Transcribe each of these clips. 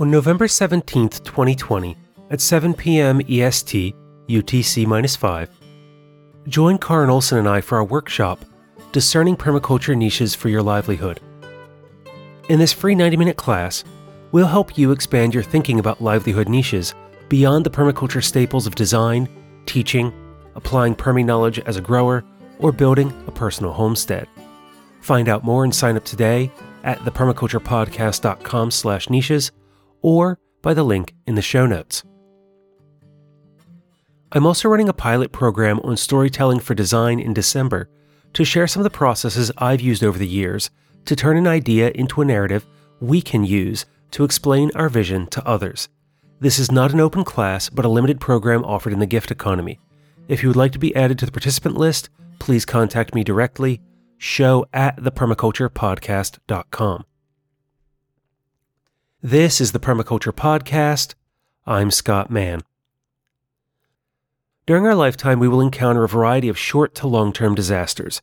On November 17, 2020, at 7 p.m. EST, UTC 5, join Karin Olson and I for our workshop, Discerning Permaculture Niches for Your Livelihood. In this free 90 minute class, we'll help you expand your thinking about livelihood niches beyond the permaculture staples of design, teaching, applying permi knowledge as a grower, or building a personal homestead. Find out more and sign up today at thepermaculturepodcast.com slash niches or by the link in the show notes. I'm also running a pilot program on storytelling for design in December to share some of the processes I've used over the years to turn an idea into a narrative we can use to explain our vision to others. This is not an open class, but a limited program offered in the gift economy. If you would like to be added to the participant list, please contact me directly, show at thepermaculturepodcast.com. This is the Permaculture Podcast. I'm Scott Mann. During our lifetime, we will encounter a variety of short to long term disasters.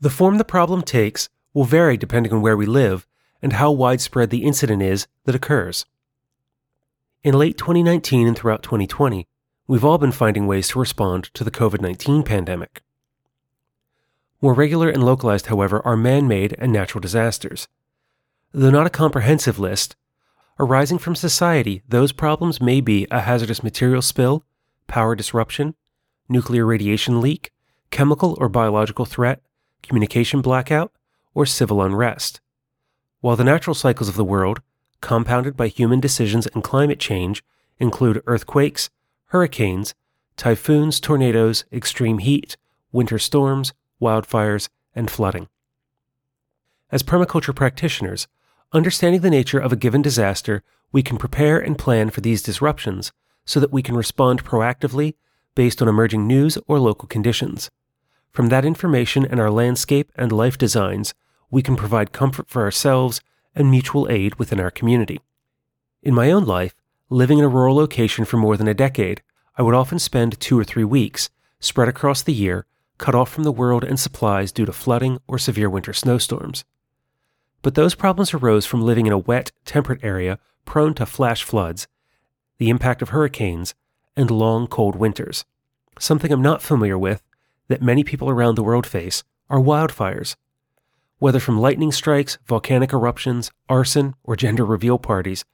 The form the problem takes will vary depending on where we live and how widespread the incident is that occurs. In late 2019 and throughout 2020, we've all been finding ways to respond to the COVID 19 pandemic. More regular and localized, however, are man made and natural disasters. Though not a comprehensive list, arising from society, those problems may be a hazardous material spill, power disruption, nuclear radiation leak, chemical or biological threat, communication blackout, or civil unrest. While the natural cycles of the world, compounded by human decisions and climate change, include earthquakes, hurricanes, typhoons, tornadoes, extreme heat, winter storms, wildfires, and flooding. As permaculture practitioners, understanding the nature of a given disaster, we can prepare and plan for these disruptions so that we can respond proactively based on emerging news or local conditions. From that information and our landscape and life designs, we can provide comfort for ourselves and mutual aid within our community. In my own life, living in a rural location for more than a decade, I would often spend two or three weeks, spread across the year, cut off from the world and supplies due to flooding or severe winter snowstorms. But those problems arose from living in a wet, temperate area prone to flash floods the impact of hurricanes, and long, cold winters. Something I'm not familiar with that many people around the world face are wildfires. Whether from lightning strikes, volcanic eruptions, arson, or gender reveal parties,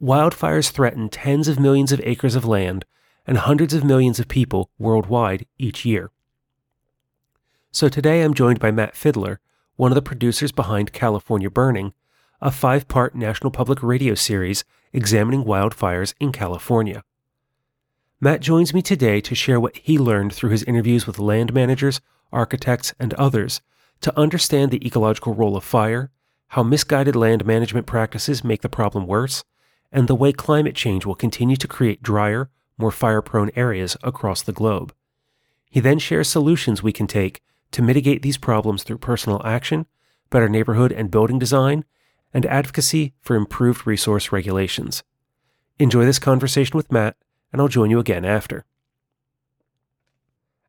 wildfires threaten tens of millions of acres of land and hundreds of millions of people worldwide each year. So today I'm joined by Matt Fidler, one of the producers behind California Burning, a five part National Public Radio series examining wildfires in California. Matt joins me today to share what he learned through his interviews with land managers, architects, and others to understand the ecological role of fire, how misguided land management practices make the problem worse, and the way climate change will continue to create drier, more fire prone areas across the globe. He then shares solutions we can take to mitigate these problems through personal action, better neighborhood and building design, and advocacy for improved resource regulations. Enjoy this conversation with Matt, and I'll join you again after.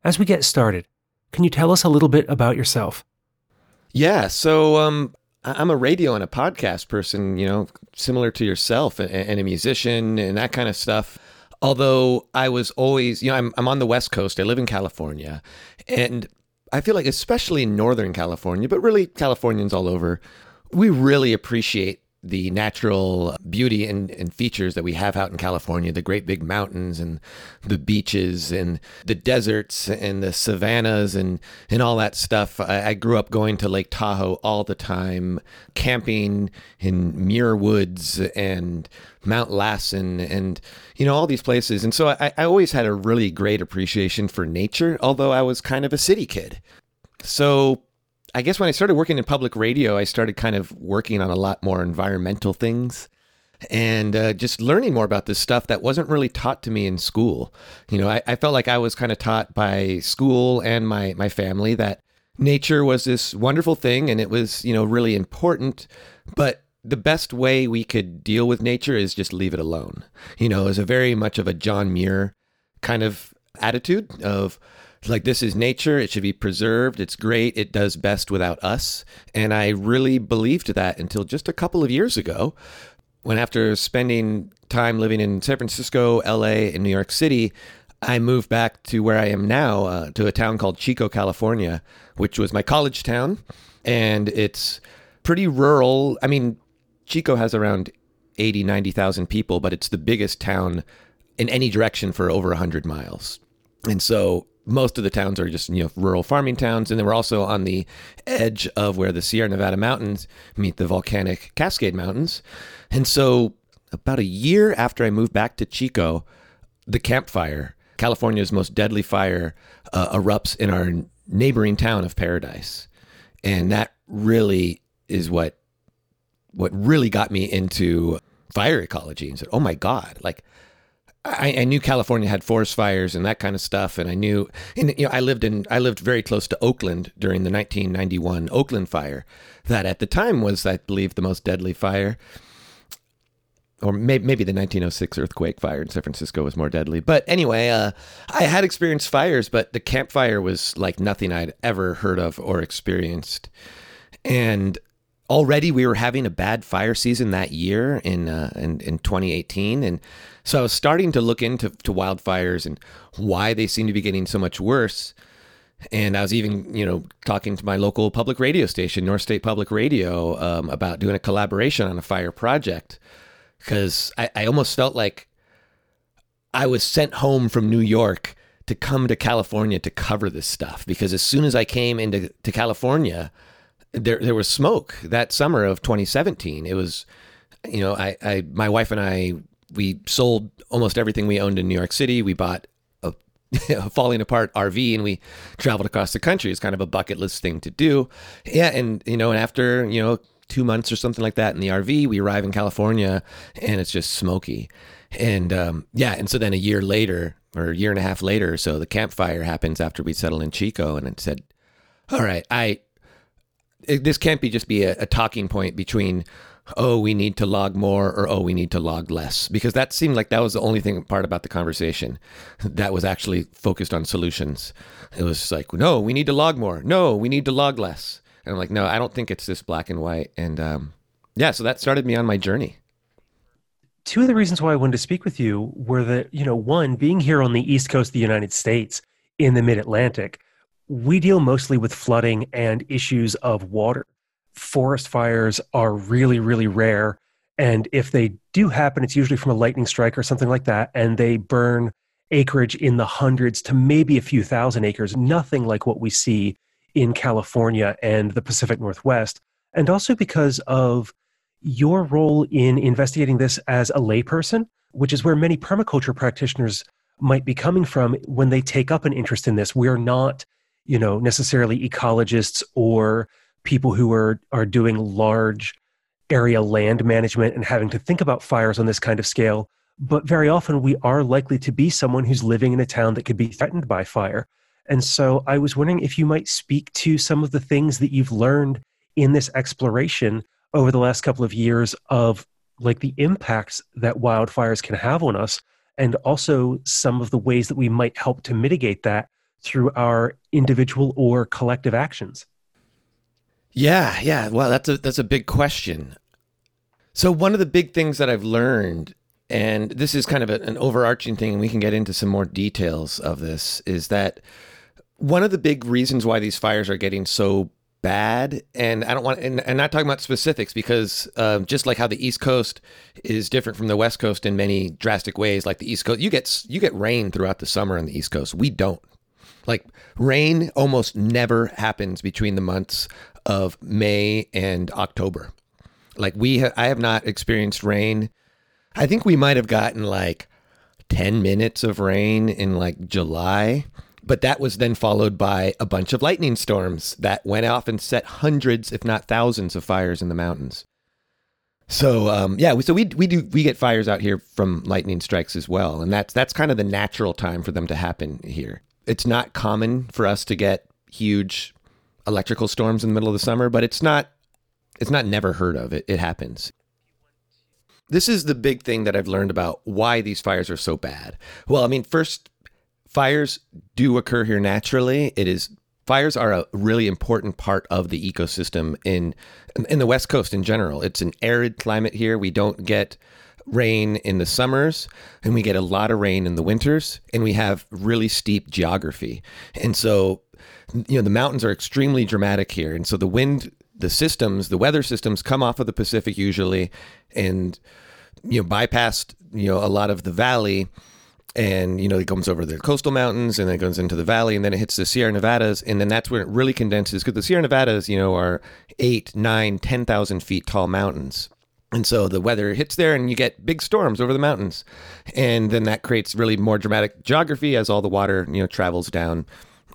As we get started, can you tell us a little bit about yourself? Yeah, so um, I'm a radio and a podcast person, you know, similar to yourself, and, a musician and that kind of stuff. Although I was always, you know, I'm, I'm on the West Coast, I live in California, and I feel like, especially in Northern California, but really Californians all over, we really appreciate the natural beauty and, and, features that we have out in California the great big mountains and the beaches and the deserts and the savannas and, and all that stuff. I, I grew up going to Lake Tahoe all the time, camping in Muir Woods and Mount Lassen and, you know, all these places. And so I, I always had a really great appreciation for nature, although I was kind of a city kid. So I guess when I started working in public radio, I started kind of working on a lot more environmental things and uh, just learning more about this stuff that wasn't really taught to me in school. You know, I, I felt like I was kind of taught by school and my, my family that nature was this wonderful thing and it was, you know, really important. But the best way we could deal with nature is just leave it alone. You know, it was a very much of a John Muir kind of attitude of, like this is nature it should be preserved it's great it does best without us and i really believed that until just a couple of years ago when after spending time living in San Francisco, LA, and New York City, I moved back to where I am now, uh, to a town called Chico, California, which was my college town. And it's pretty rural. I mean, Chico has around 80, 90,000 people, but it's the biggest town in any direction for over 100 miles. And so most of the towns are just you know rural farming towns and then we're also on the edge of where the Sierra Nevada mountains meet the volcanic Cascade Mountains. And so about a year after I moved back to Chico, the Camp Fire, California's most deadly fire, uh, erupts in our neighboring town of Paradise. And that really is what what really got me into fire ecology and said, "Oh my god, like I, I, knew California had forest fires and that kind of stuff, and I knew, and you know, I lived in, I lived very close to Oakland during the 1991 Oakland fire, that at the time was, I believe, the most deadly fire, or maybe, maybe the 1906 earthquake fire in San Francisco was more deadly. But anyway, uh, I had experienced fires, but the Camp Fire was like nothing I'd ever heard of or experienced, and already we were having a bad fire season that year in uh, in, in 2018 and so I was starting to look into to wildfires and why they seem to be getting so much worse. And I was even you know talking to my local public radio station North State Public Radio um, about doing a collaboration on a fire project. Because I, I almost felt like I was sent home from New York to come to California to cover this stuff. Because as soon as I came into to California there there was smoke that summer of 2017. It was, you know, I, I my wife and I we sold almost everything we owned in New York City. We bought a, a falling apart RV and we traveled across the country. It's kind of a bucket list thing to do. Yeah, and you know, and after you know two months or something like that in the RV, we arrive in California and it's just smoky. And um, yeah, and so then a year later or a year and a half later, so the Camp Fire happens after we settle in Chico, and it said, "All right, I it, this can't be just be a, a talking point between oh, we need to log more or oh, we need to log less. Because that seemed like that was the only thing part about the conversation that was actually focused on solutions. It was like, no, we need to log more. No, we need to log less. And I'm like, no, I don't think it's this black and white. And um, yeah, so that started me on my journey. Two of the reasons why I wanted to speak with you were that, you know, one, being here on the East Coast of the United States in the mid Atlantic, we deal mostly with flooding and issues of water. Forest fires are really, really rare. And if they do happen, it's usually from a lightning strike or something like that. And they burn acreage in the hundreds to maybe a few thousand acres, nothing like what we see in California and the Pacific Northwest. And also because of your role in investigating this as a layperson, which is where many permaculture practitioners might be coming from when they take up an interest in this. We're not you know necessarily ecologists or people who are are doing large area land management and having to think about fires on this kind of scale. But very often we are likely to be someone who's living in a town that could be threatened by fire. And so i was wondering if you might speak to some of the things that you've learned in this exploration over the last couple of years of like the impacts that wildfires can have on us and also some of the ways that we might help to mitigate that through our individual or collective actions? Yeah, yeah. Well, that's a that's a big question. So one of the big things that I've learned and this is kind of a, an overarching thing and we can get into some more details of this is that one of the big reasons why these fires are getting so bad and i don't want and, not talking about specifics because uh, just like how the east coast is different from the west coast in many drastic ways like the east coast you get you get rain throughout the summer on the east coast we don't like rain almost never happens between the months of May and October. Like we, ha- I have not experienced rain. I think we might have gotten like 10 minutes of rain in like July, but that was then followed by a bunch of lightning storms that went off and set hundreds, if not thousands, of fires in the mountains. So um, yeah, so we we do we get fires out here from lightning strikes as well, and that's that's kind of the natural time for them to happen here it's not common for us to get huge electrical storms in the middle of the summer, but it's not it's not never heard of. It it happens. This is the big thing that I've learned about why these fires are so bad. Well, I mean, first fires do occur here naturally. It is fires are a really important part of the ecosystem in in the West Coast in general. It's an arid climate here. We don't get rain in the summers and we get a lot of rain in the winters and we have really steep geography. And so you know the mountains are extremely dramatic here. And so the wind the systems the weather systems come off of the Pacific usually and you know bypassed, you know a lot of the valley. And you know it comes over the coastal mountains and then it goes into the valley and then it hits the sierra nevadas. And then that's where it really condenses because the sierra nevadas you know are eight nine ten thousand feet tall mountains and so the weather hits there and you get big storms over the mountains. And then that creates really more dramatic geography as all the water you know travels down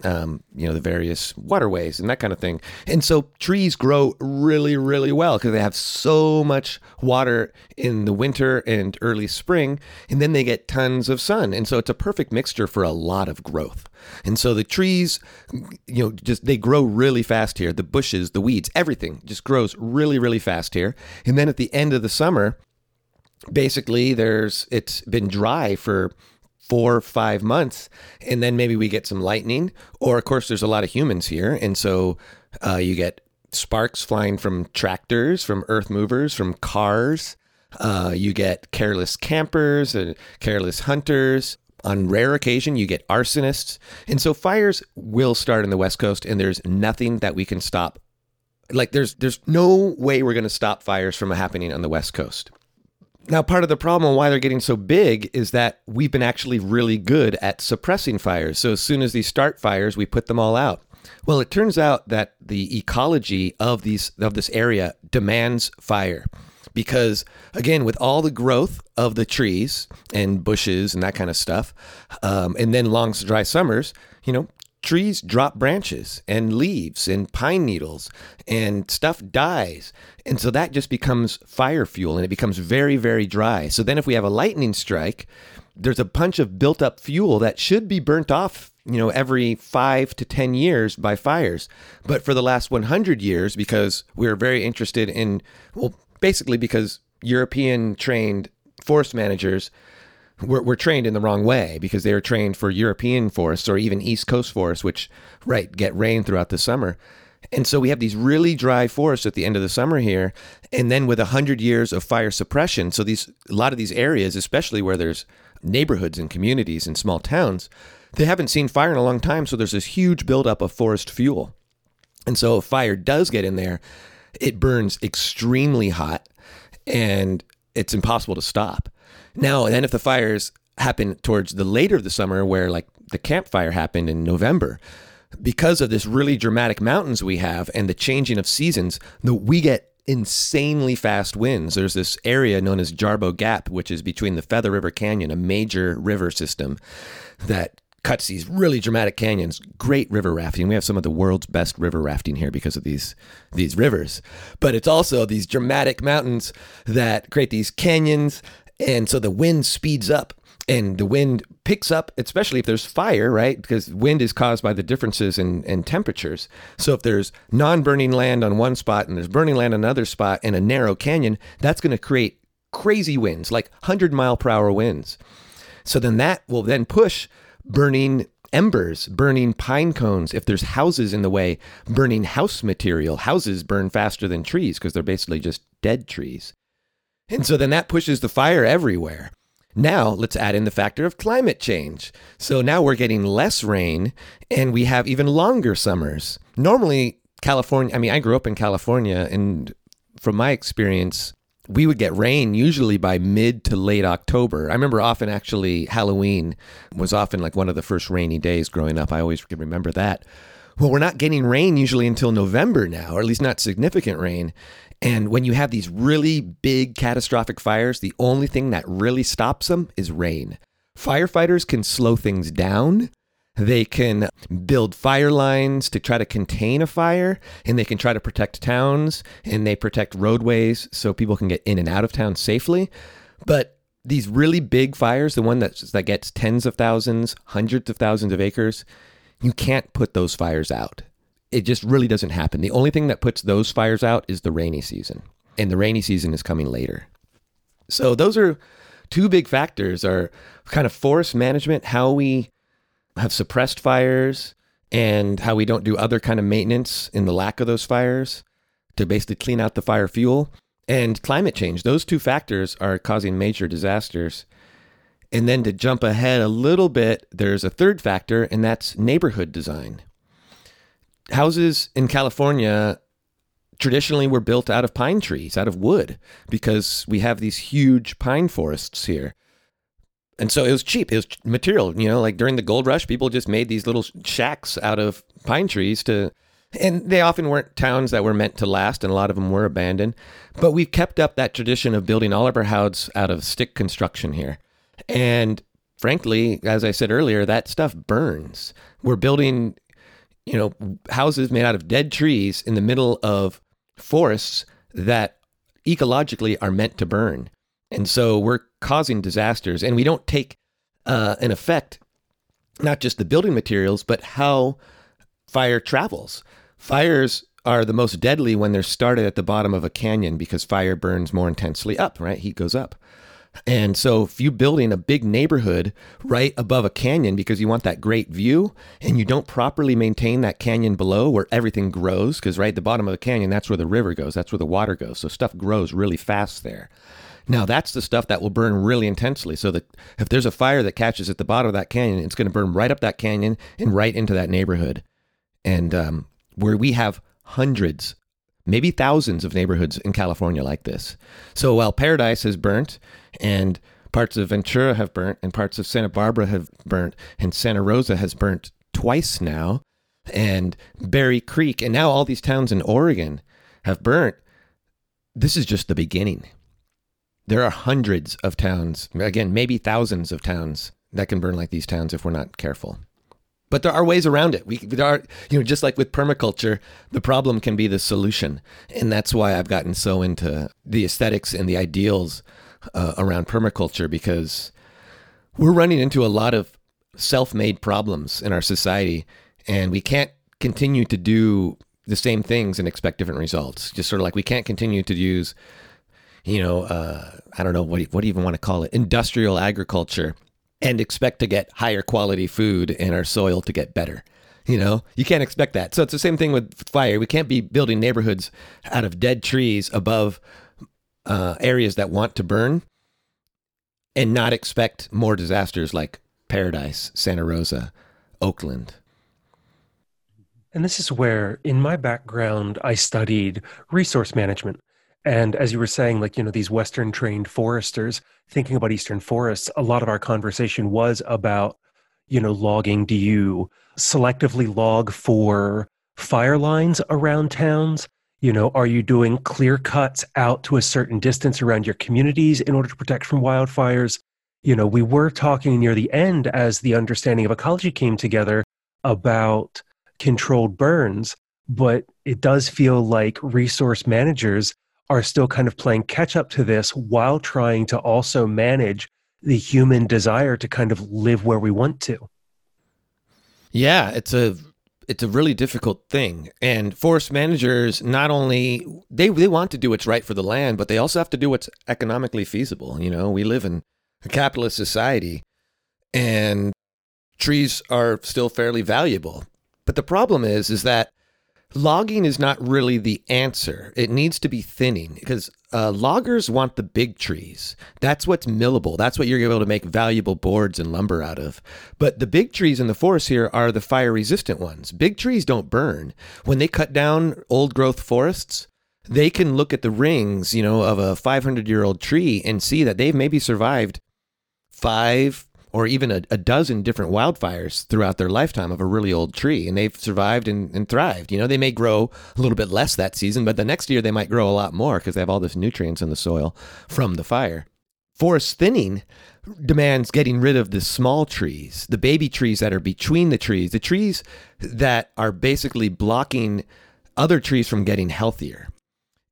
um, you know, the various waterways and that kind of thing. And so trees grow really, really well because they have so much water in the winter and early spring, and then they get tons of sun. And so it's a perfect mixture for a lot of growth. And so the trees, you know, just they grow really fast here. The bushes, the weeds, everything just grows really, really fast here. And then at the end of the summer, basically there's it's been dry for four five months and then maybe we get some lightning. Or of course there's a lot of humans here and so uh, you get sparks flying from tractors from earth movers from cars. Uh, you get careless campers and careless hunters. On rare occasion you get arsonists. And so fires will start in the west coast and there's nothing that we can stop. Like there's there's no way we're going to stop fires from happening on the west coast now, part of the problem why they're getting so big is that we've been actually really good at suppressing fires. So as soon as these start fires, we put them all out. Well, it turns out that the ecology of these of this area demands fire because again with all the growth of the trees and bushes and that kind of stuff um, and then long dry summers you know trees drop branches and leaves and pine needles and stuff dies. And so that just becomes fire fuel and it becomes very, very dry. So then if we have a lightning strike, there's a bunch of built up fuel that should be burnt off, you know, every five to 10 years by fires. But for the last 100 years, because we are very interested in, well, basically because European trained forest managers were, were trained in the wrong way because they were trained for European forests or even East Coast forests, which, right, get rain throughout the summer. And so we have these really dry forests at the end of the summer here, and then with a hundred years of fire suppression. So these a lot of these areas, especially where there's neighborhoods and communities and small towns, they haven't seen fire in a long time. So there's this huge buildup of forest fuel. And so if fire does get in there, it burns extremely hot and it's impossible to stop. Now, then if the fires happen towards the later of the summer, where like the Camp Fire happened in November, because of this really dramatic mountains we have and the changing of seasons, the, we get insanely fast winds. There's this area known as Jarbo Gap, which is between the Feather River Canyon, a major river system that cuts these really dramatic canyons. Great river rafting. We have some of the world's best river rafting here because of these these rivers. But it's also these dramatic mountains that create these canyons and so the wind speeds up and the wind picks up, especially if there's fire, right? Because wind is caused by the differences in, in temperatures. So if there's non burning land on one spot and there's burning land on another spot in a narrow canyon, that's going to create crazy winds, like 100 mile per hour winds. So then that will then push burning embers, burning pine cones. If there's houses in the way, burning house material. Houses burn faster than trees because they're basically just dead trees. And so then that pushes the fire everywhere. Now let's add in the factor of climate change. So now we're getting less rain and we have even longer summers. Normally, California, I mean, I grew up in California and from my experience, we would get rain usually by mid to late October. I remember often actually Halloween was often like one of the first rainy days growing up. I always can remember that. Well, we're not getting rain usually until November now, or at least not significant rain. And when you have these really big catastrophic fires, the only thing that really stops them is rain. Firefighters can slow things down. They can build fire lines to try to contain a fire, and they can try to protect towns, and they protect roadways so people can get in and out of town safely. But these really big fires, the one that, that gets tens of thousands, hundreds of thousands of acres, you can't put those fires out it just really doesn't happen. The only thing that puts those fires out is the rainy season, and the rainy season is coming later. So those are two big factors: are kind of forest management, how we have suppressed fires, and how we don't do other kind of maintenance in the lack of those fires to basically clean out the fire fuel and climate change. Those two factors are causing major disasters. And then to jump ahead a little bit, there's a third factor, and that's neighborhood design. Houses in California traditionally were built out of pine trees, out of wood, because we have these huge pine forests here. And so it was cheap. It was material, you know, like during the gold rush, people just made these little shacks out of pine trees to and they often weren't towns that were meant to last, and a lot of them were abandoned. But we've kept up that tradition of building all of our houses out of stick construction here. And frankly, as I said earlier, that stuff burns. We're building, you know, houses made out of dead trees in the middle of forests that ecologically are meant to burn. And so we're causing disasters, and we don't take uh, an effect, not just the building materials, but how fire travels. Fires are the most deadly when they're started at the bottom of a canyon because fire burns more intensely up, right? Heat goes up. And so if you're building a big neighborhood right above a canyon because you want that great view and you don't properly maintain that canyon below where everything grows, because right at the bottom of the canyon, that's where the river goes, that's where the water goes. So stuff grows really fast there. Now that's the stuff that will burn really intensely. So that if there's a fire that catches at the bottom of that canyon, it's going to burn right up that canyon and right into that neighborhood. And um, where we have hundreds, maybe thousands of neighborhoods in California like this. So while Paradise has burnt and parts of Ventura have burnt and parts of Santa Barbara have burnt and Santa Rosa has burnt twice now and Berry Creek and now all these towns in Oregon have burnt. This is just the beginning. There are hundreds of towns, again, maybe thousands of towns that can burn like these towns if we're not careful. But there are ways around it. We there are, you know, just like with permaculture, the problem can be the solution, and that's why I've gotten so into the aesthetics and the ideals uh, around permaculture because we're running into a lot of self-made problems in our society, and we can't continue to do the same things and expect different results. Just sort of like we can't continue to use, you know, uh, I don't know what what do you even want to call it, industrial agriculture and expect to get higher quality food and our soil to get better. You know, you can't expect that. So it's the same thing with fire. We can't be building neighborhoods out of dead trees above uh, areas that want to burn and not expect more disasters like Paradise, Santa Rosa, Oakland. And this is where, in my background, I studied resource management. And as you were saying, like, you know, these Western trained foresters thinking about Eastern forests, a lot of our conversation was about, you know, logging. Do you selectively log for fire lines around towns? You know, are you doing clear cuts out to a certain distance around your communities in order to protect from wildfires? You know, we were talking near the end as the understanding of ecology came together about controlled burns, but it does feel like resource managers are still kind of playing catch up to this while trying to also manage the human desire to kind of live where we want to. Yeah, it's a it's a really difficult thing. And forest managers not only they they want to do what's right for the land, but they also have to do what's economically feasible. You know, we live in a capitalist society and trees are still fairly valuable. But the problem is is that logging is not really the answer. It needs to be thinning because uh, loggers want the big trees. That's what's millable. That's what you're able to make valuable boards and lumber out of. But the big trees in the forest here are the fire resistant ones. Big trees don't burn. When they cut down old growth forests, they can look at the rings, you know, of a 500 year old tree and see that they've maybe survived five, or even a, a, dozen different wildfires throughout their lifetime of a really old tree and they've survived and, and, thrived. You know they may grow a little bit less that season but the next year they might grow a lot more because they have all this nutrients in the soil from the fire. Forest thinning demands getting rid of the small trees the baby trees that are between the trees the trees that are basically blocking other trees from getting healthier.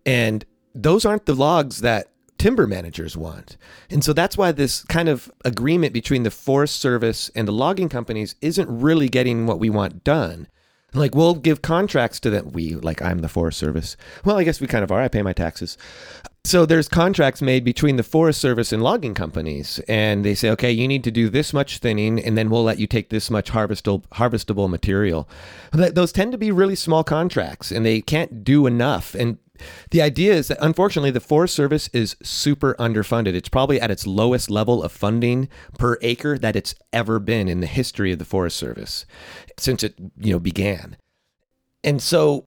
And those aren't the logs that timber managers want. And so that's why this kind of agreement between the Forest Service and the logging companies isn't really getting what we want done. Like we'll give contracts to them. We like I'm the Forest Service. Well, I guess we kind of are. I pay my taxes. So there's contracts made between the Forest Service and logging companies, and they say, okay, you need to do this much thinning, and then we'll let you take this much harvestable harvestable material. Those tend to be really small contracts, and they can't do enough. And the idea is that unfortunately the Forest Service is super underfunded. It's probably at its lowest level of funding per acre that it's ever been in the history of the Forest Service since it, you know, began. And so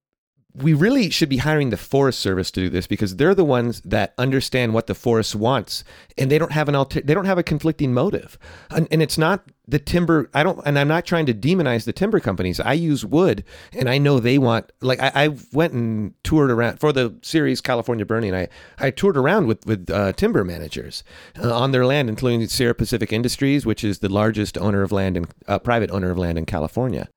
we really should be hiring the Forest Service to do this because they're the ones that understand what the forest wants, and they don't have an alter- they don't have a conflicting motive, and, and, it's not the timber. I don't, and I'm not trying to demonize the timber companies. I use wood, and I know they want. Like I, I went and toured around for the series California Burning. I I toured around with with uh, timber managers uh, on their land, including Sierra Pacific Industries, which is the largest owner of land and uh, private owner of land in California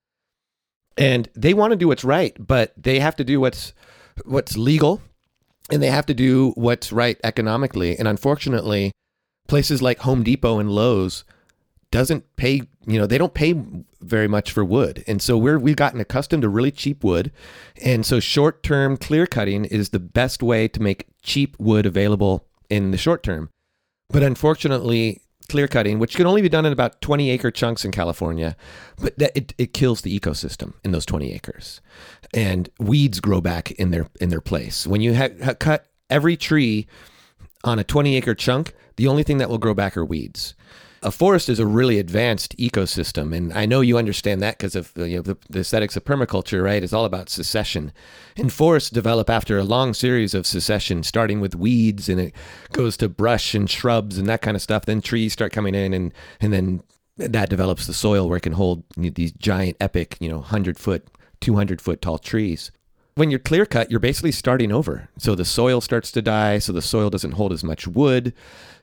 and they want to do what's right, but they have to do what's what's legal, and they have to do what's right economically. And unfortunately, places like Home Depot and Lowe's doesn't pay. You know, they don't pay very much for wood, and so we're we've gotten accustomed to really cheap wood, and so short term clear cutting is the best way to make cheap wood available in the short term. But unfortunately, clear cutting, which can only be done in about 20 acre chunks in California, but it, it kills the ecosystem in those 20 acres. And weeds grow back in their in their place. When you ha- ha- cut every tree on a 20 acre chunk, the only thing that will grow back are weeds a forest is a really advanced ecosystem, and I know you understand that because of you know, the, the, aesthetics of permaculture, right? It's all about succession, and forests develop after a long series of succession, starting with weeds, and it goes to brush and shrubs and that kind of stuff. Then trees start coming in, and and then that develops the soil where it can hold these giant, epic, you know, hundred foot, two hundred foot tall trees when you're clear cut, you're basically starting over. So the soil starts to die, so the soil doesn't hold as much wood.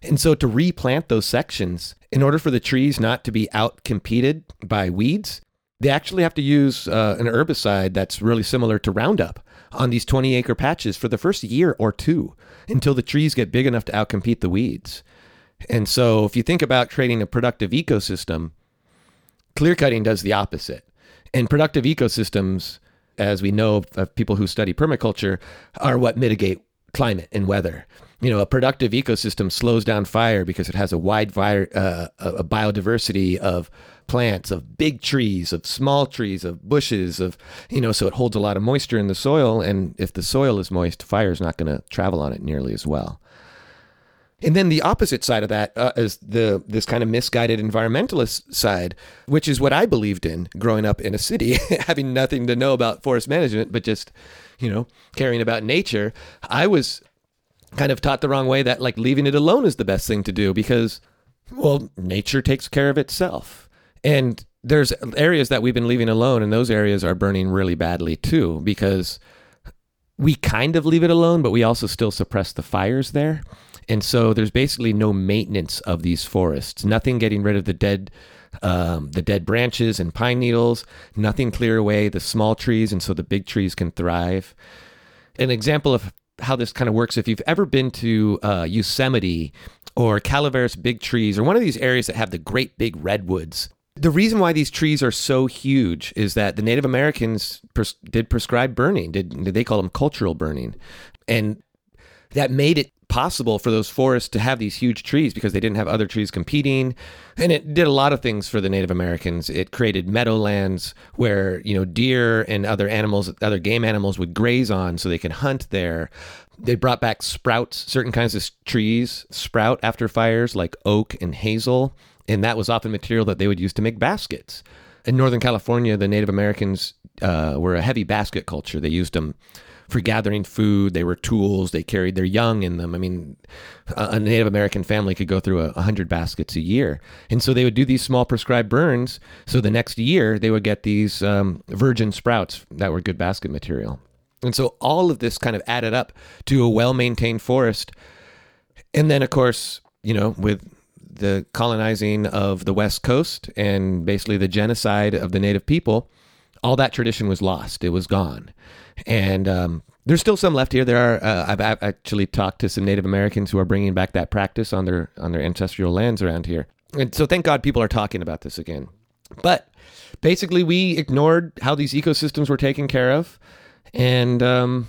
And so to replant those sections, in order for the trees not to be out competed by weeds, they actually have to use uh, an herbicide that's really similar to Roundup on these 20 acre patches for the first year or two until the trees get big enough to outcompete the weeds. And so if you think about creating a productive ecosystem, clear cutting does the opposite. And productive ecosystems as we know of people who study permaculture, are what mitigate climate and weather. You know, a productive ecosystem slows down fire because it has a wide vi- uh, a biodiversity of plants, of big trees, of small trees, of bushes, of you know, so it holds a lot of moisture in the soil. And if the soil is moist, fire is not going to travel on it nearly as well. And then the opposite side of that uh, is the this kind of misguided environmentalist side, which is what I believed in growing up in a city, having nothing to know about forest management, but just, you know, caring about nature. I was kind of taught the wrong way that like leaving it alone is the best thing to do because, well, nature takes care of itself. And there's areas that we've been leaving alone, and those areas are burning really badly too because we kind of leave it alone, but we also still suppress the fires there. And so there's basically no maintenance of these forests, nothing getting rid of the dead. Um, the dead branches and pine needles, nothing clear away the small trees, and so the big trees can thrive. An example of how this kind of works if you've ever been to uh, Yosemite or Calaveras Big Trees or one of these areas that have the great big redwoods. The reason why these trees are so huge is that the Native Americans pres- did prescribe burning. Did they call them cultural burning, and that made it possible for those forests to have these huge trees because they didn't have other trees competing. And it did a lot of things for the native americans. It created meadowlands where you know deer and other animals other game animals would graze on so they could hunt there. They brought back sprouts certain kinds of trees sprout after fires like oak and hazel. And that was often material that they would use to make baskets. In northern california the native americans uh, were a heavy basket culture. They used them for gathering food. They were tools. They carried their young in them. I mean, a Native American family could go through a, hundred baskets a year, and so they would do these small prescribed burns. So the next year they would get these um, virgin sprouts that were good basket material. And so all of this kind of added up to a well maintained forest. And then, of course, you know, with the colonizing of the West Coast and basically the genocide of the native people, all that tradition was lost. It was gone and um, there's still some left here. There are. Uh, I've, I've, actually talked to some Native Americans who are bringing back that practice on their on their ancestral lands around here, and so thank God people are talking about this again. But basically, we ignored how these ecosystems were taken care of. And um,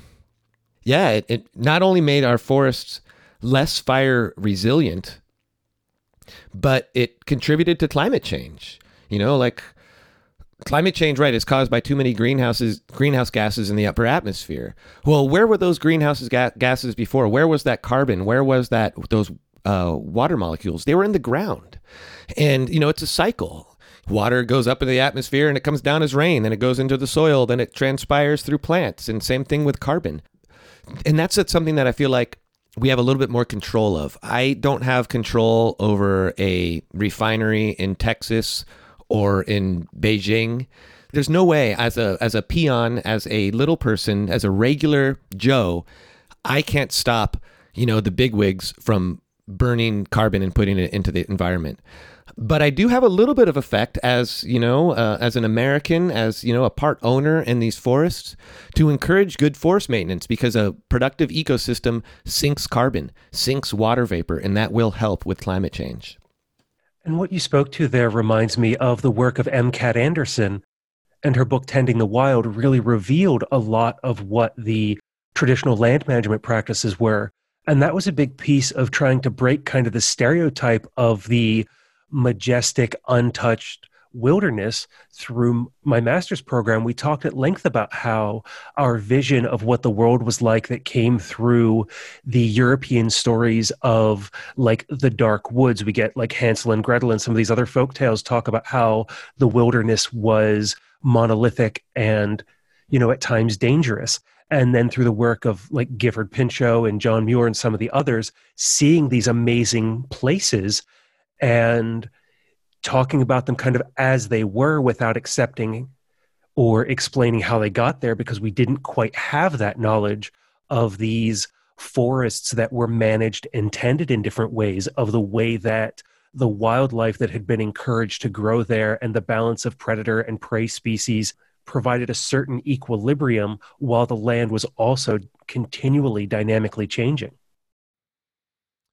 yeah, it, it not only made our forests less fire resilient, but it contributed to climate change. You know, like climate change, right, is caused by too many greenhouses, greenhouse gases in the upper atmosphere. Well, where were those greenhouse ga- gases before? Where was that carbon? Where was that those uh, water molecules? They were in the ground, and you know, it's a cycle. Water goes up in the atmosphere and it comes down as rain, then it goes into the soil, then it transpires through plants, and same thing with carbon. And that's something that I feel like we have a little bit more control of. I don't have control over a refinery in Texas or in Beijing. There's no way as a as a peon, as a little person, as a regular Joe, I can't stop, you know, the bigwigs from burning carbon and putting it into the environment but I do have a little bit of effect as you know, uh, as an American, as you know, a part owner in these forests, to encourage good forest maintenance because a productive ecosystem sinks carbon, sinks water vapor, and that will help with climate change. And what you spoke to there reminds me of the work of M. Kat Anderson, and her book Tending the Wild really revealed a lot of what the traditional land management practices were. And that was a big piece of trying to break kind of the stereotype of the majestic, untouched wilderness through my master's program we talked at length about how our vision of what the world was like that came through the european stories of like the dark woods. We get like hansel and gretel and some of these other folk tales talk about how the wilderness was monolithic and you know at times dangerous. And then through the work of like gifford pinchot and john muir and some of the others seeing these amazing places and talking about them kind of as they were without accepting or explaining how they got there because we didn't quite have that knowledge of these forests that were managed and tended in different ways of the way that the wildlife that had been encouraged to grow there and the balance of predator and prey species provided a certain equilibrium while the land was also continually dynamically changing.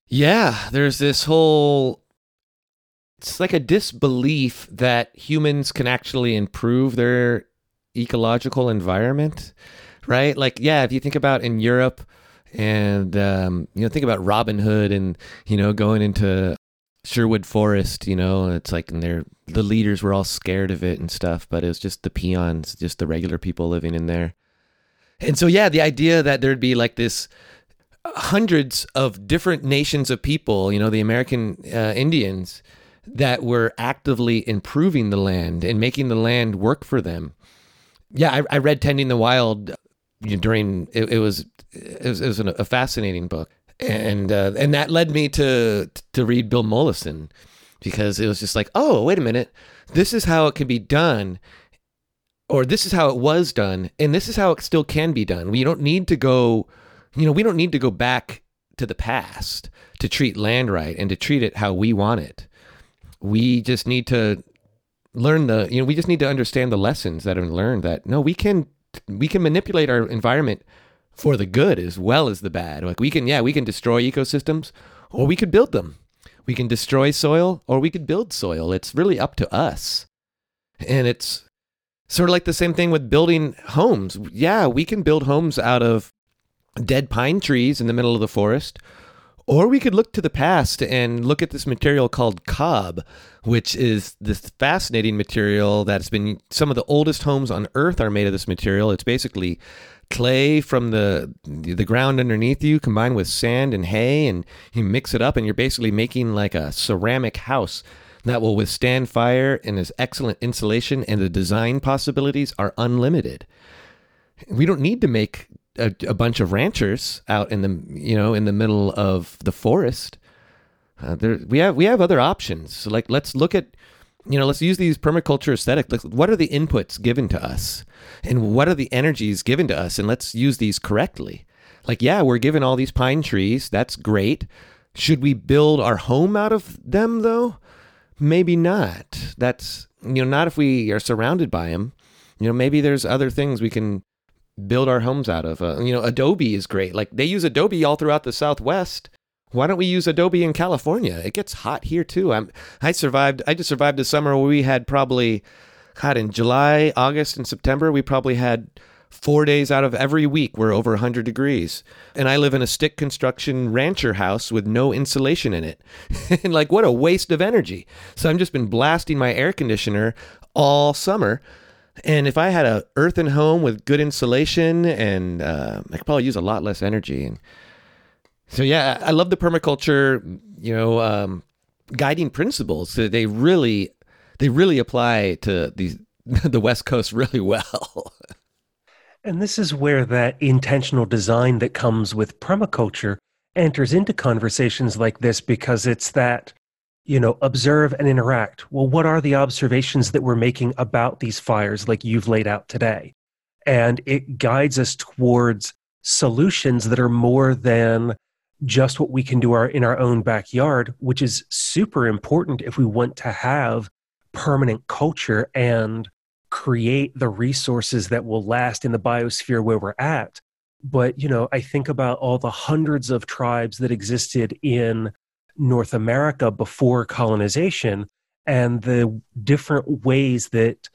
Yeah, there's this whole it's like a disbelief that humans can actually improve their ecological environment, right? Like, yeah, if you think about in Europe and, um, you know, think about Robin Hood and, you know, going into Sherwood Forest, you know, it's like, and they're, the leaders were all scared of it and stuff, but it was just the peons, just the regular people living in there. And so, yeah, the idea that there'd be like this hundreds of different nations of people, you know, the American uh, Indians, that were actively improving the land and making the land work for them. Yeah, I, I read Tending the Wild during it, it, was it was, it was a fascinating book, and uh, and that led me to to read Bill Mollison because it was just like, oh, wait a minute, this is how it can be done, or this is how it was done, and this is how it still can be done. We don't need to go, you know, we don't need to go back to the past to treat land right and to treat it how we want it we just need to learn the you know we just need to understand the lessons that have been learned that no we can we can manipulate our environment for the good as well as the bad. Like we can yeah we can destroy ecosystems or we could build them. We can destroy soil or we could build soil. It's really up to us. And it's sort of like the same thing with building homes. Yeah we can build homes out of dead pine trees in the middle of the forest or we could look to the past and look at this material called cob, which is this fascinating material that's been some of the oldest homes on earth are made of this material. It's basically clay from the the ground underneath you combined with sand and hay and you mix it up and you're basically making like a ceramic house that will withstand fire and has excellent insulation and the design possibilities are unlimited. We don't need to make a, a, bunch of ranchers out in the you know in the middle of the forest. Uh, there we have we have other options. So like let's look at you know let's use these permaculture aesthetic. Like, what are the inputs given to us, and what are the energies given to us, and let's use these correctly. Like yeah, we're given all these pine trees. That's great. Should we build our home out of them though? Maybe not. That's you know not if we are surrounded by them. You know maybe there's other things we can build our homes out of. Uh, you know, Adobe is great. Like they use Adobe all throughout the Southwest. why don't we use Adobe in California? It gets hot here too. I'm I survived I just survived a summer where we had probably God in July, August, and September, we probably had four days out of every week were over 100 degrees. And I live in a stick construction rancher house with no insulation in it. and like, what a waste of energy. So I've just been blasting my air conditioner all summer. And if I had a earthen home with good insulation, and uh, I could probably use a lot less energy. And so, yeah, I love the permaculture, you know, um, guiding principles. They really, they really apply to these the West Coast really well. and this is where that intentional design that comes with permaculture enters into conversations like this because it's that you know observe and interact well what are the observations that we're making about these fires like you've laid out today and it guides us towards solutions that are more than just what we can do our, in our own backyard, which is super important if we want to have permanent culture and create the resources that will last in the biosphere where we're at. But, you know, I think about all the hundreds of tribes that existed in North America before colonization and the different ways that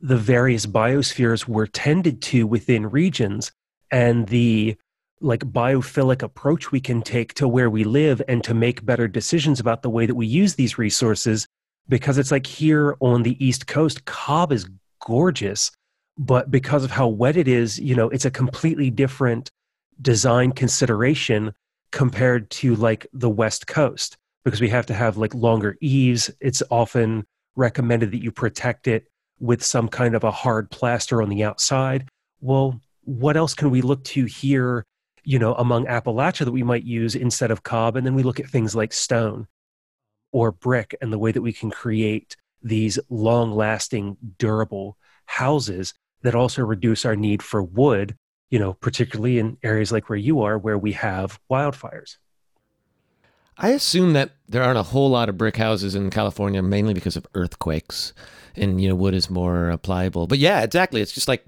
the various biospheres were tended to within regions and the like biophilic approach we can take to where we live and to make better decisions about the way that we use these resources because it's like here on the east coast cob is gorgeous but because of how wet it is you know it's a completely different design consideration compared to like the west coast because we have to have like longer eaves it's often recommended that you protect it with some kind of a hard plaster on the outside well what else can we look to here you know, among Appalachia that we might use instead of cob. And then we look at things like stone or brick and the way that we can create these long lasting, durable houses that also reduce our need for wood, you know, particularly in areas like where you are, where we have wildfires. I assume that there aren't a whole lot of brick houses in California, mainly because of earthquakes, and you know wood is more pliable. But yeah, exactly. It's just like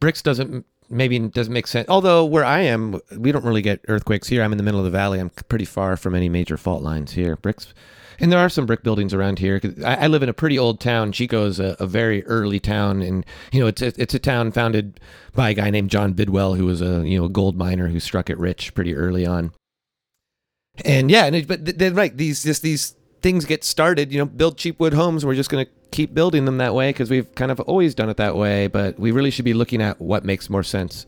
bricks doesn't maybe it doesn't make sense. Although where I am, we don't really get earthquakes here. I'm in the middle of the valley. I'm pretty far from any major fault lines here. Bricks, and there are some brick buildings around here. I, I live in a pretty old town. Chico is a, a, very early town, and you know it's a, it's a town founded by a guy named John Bidwell, who was a you know gold miner who struck it rich pretty early on. And yeah, and it, but then right these just these things get started. You know, build cheap wood homes. We're just going to keep building them that way because we've kind of always done it that way, but we really should be looking at what makes more sense.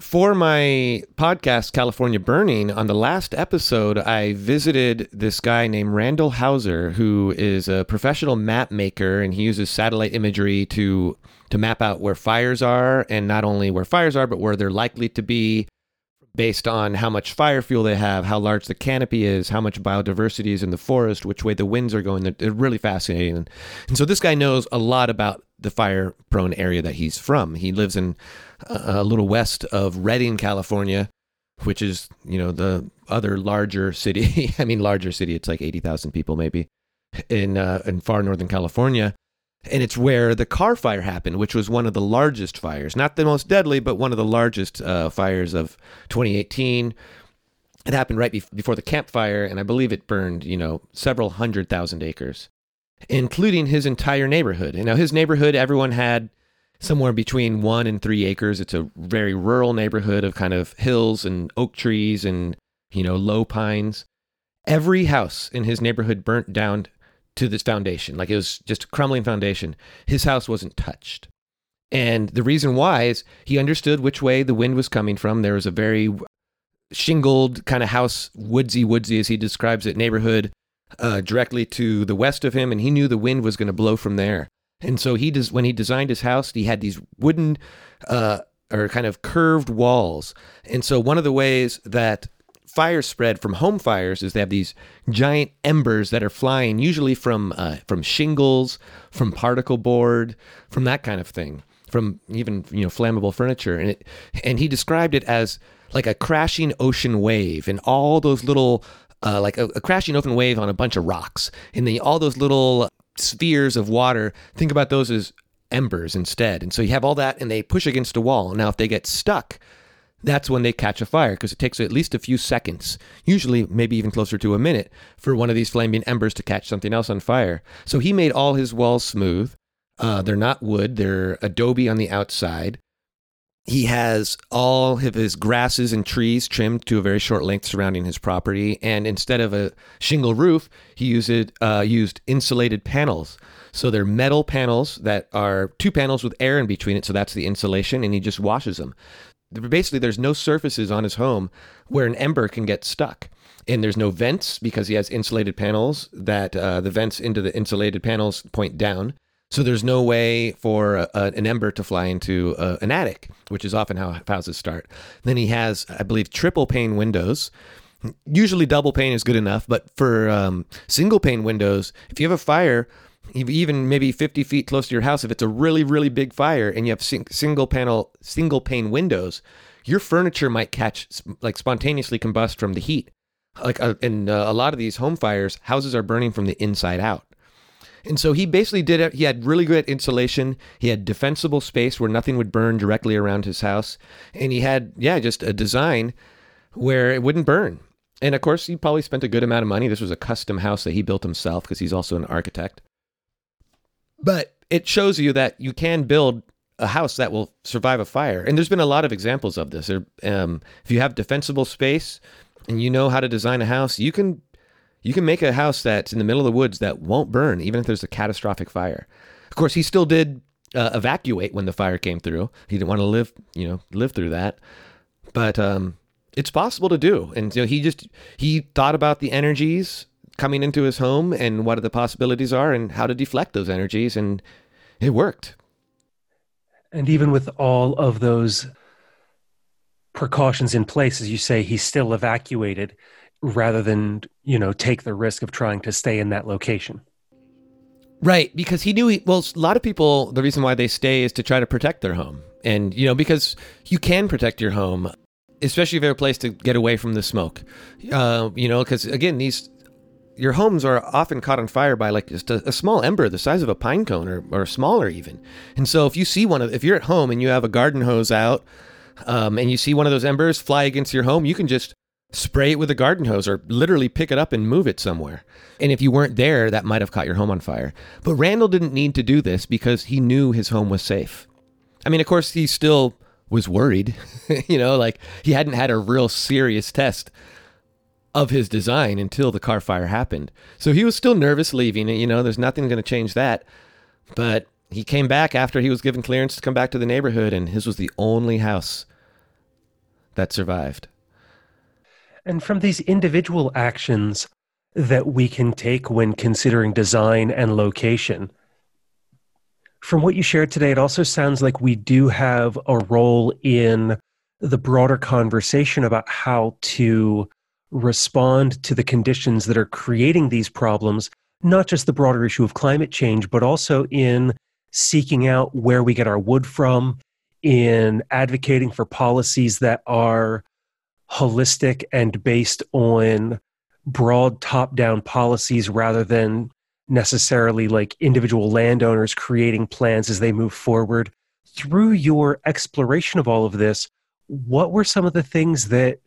For my podcast, California Burning, on the last episode, I visited this guy named Randall Hauser, who is a professional map maker, and he uses satellite imagery to to map out where fires are, and not only where fires are, but where they're likely to be, based on how much fire fuel they have, how large the canopy is, how much biodiversity is in the forest, which way the winds are going. They're, really fascinating. And so this guy knows a lot about the fire prone area that he's from. He lives in a little west of Redding, California, which is, you know, the other larger city. I mean, larger city, it's like 80,000 people maybe in, uh, in far northern California. And it's where the Carr Fire happened, which was one of the largest fires, not the most deadly, but one of the largest uh, fires of 2018. It happened right be- before the Camp Fire, and I believe it burned, you know, several hundred thousand acres, including his entire neighborhood. And now his neighborhood, everyone had somewhere between one and three acres. It's a very rural neighborhood of kind of hills and oak trees and, you know, low pines. Every house in his neighborhood burnt down to this foundation. Like it was just a crumbling foundation. His house wasn't touched. And the reason why is he understood which way the wind was coming from. There was a very shingled kind of house, woodsy, woodsy as he describes it, neighborhood uh, directly to the west of him, and he knew the wind was going to blow from there. And so he does when he designed his house, he had these wooden uh, or kind of curved walls. And so one of the ways that fires spread from home fires is they have these giant embers that are flying, usually from uh, from shingles, from particle board, from that kind of thing, from even you know flammable furniture. And it, and he described it as like a crashing ocean wave, and all those little uh, like a, a crashing ocean wave on a bunch of rocks, and then all those little spheres of water. Think about those as embers instead. And so you have all that, and they push against a wall. Now, if they get stuck that's when they catch a fire because it takes at least a few seconds, usually maybe even closer to a minute, for one of these flaming embers to catch something else on fire. So he made all his walls smooth. Uh, they're not wood, they're adobe on the outside. He has all of his grasses and trees trimmed to a very short length surrounding his property. And instead of a shingle roof, he used, uh, used insulated panels. So they're metal panels that are two panels with air in between it. So that's the insulation. And he just washes them basically there's no surfaces on his home where an ember can get stuck. And there's no vents because he has insulated panels that uh, the vents into the insulated panels point down. So there's no way for a, a, an ember to fly into a, an attic which is often how houses start. Then he has i believe triple pane windows. Usually double pane is good enough but for um, single pane windows if you have a fire even maybe 50 feet close to your house, if it's a really, really big fire and you have sing- single panel, single pane windows, your furniture might catch, like spontaneously combust from the heat. Like uh, in uh, a lot of these home fires, houses are burning from the inside out. And so he basically did it. He had really good insulation. He had defensible space where nothing would burn directly around his house. And he had, yeah, just a design where it wouldn't burn. And of course, he probably spent a good amount of money. This was a custom house that he built himself because he's also an architect. But it shows you that you can build a house that will survive a fire. And there's been a lot of examples of this. Um, if you have defensible space and you know how to design a house, you can you can make a house that's in the middle of the woods that won't burn, even if there's a catastrophic fire. Of course, he still did uh, evacuate when the fire came through. He didn't want to live, you know, live through that. But um, it's possible to do. And you know, he just he thought about the energies coming into his home and what the possibilities are and how to deflect those energies. And it worked. And even with all of those precautions in place, as you say, he still evacuated rather than, you know, take the risk of trying to stay in that location. Right, because he knew he, well, a lot of people, the reason why they stay is to try to protect their home. And, you know, because you can protect your home, especially if you have a place to get away from the smoke. Uh, you know, because again, these your homes are often caught on fire by like just a, a, small ember the size of a pine cone or, or smaller even. And so if you see one of, if you're at home and you have a garden hose out um, and you see one of those embers fly against your home, you can just spray it with a garden hose or literally pick it up and move it somewhere. And if you weren't there, that might have caught your home on fire. But Randall didn't need to do this because he knew his home was safe. I mean, of course, he still was worried, you know, like he hadn't had a real serious test of his design until the Carr Fire happened. So he was still nervous leaving. And you know, there's nothing going to change that. But he came back after he was given clearance to come back to the neighborhood, and his was the only house that survived. And from these individual actions that we can take when considering design and location, from what you shared today, it also sounds like we do have a role in the broader conversation about how to respond to the conditions that are creating these problems, not just the broader issue of climate change, but also in seeking out where we get our wood from, in advocating for policies that are holistic and based on broad top down policies rather than necessarily like individual landowners creating plans as they move forward. Through your exploration of all of this, what were some of the things that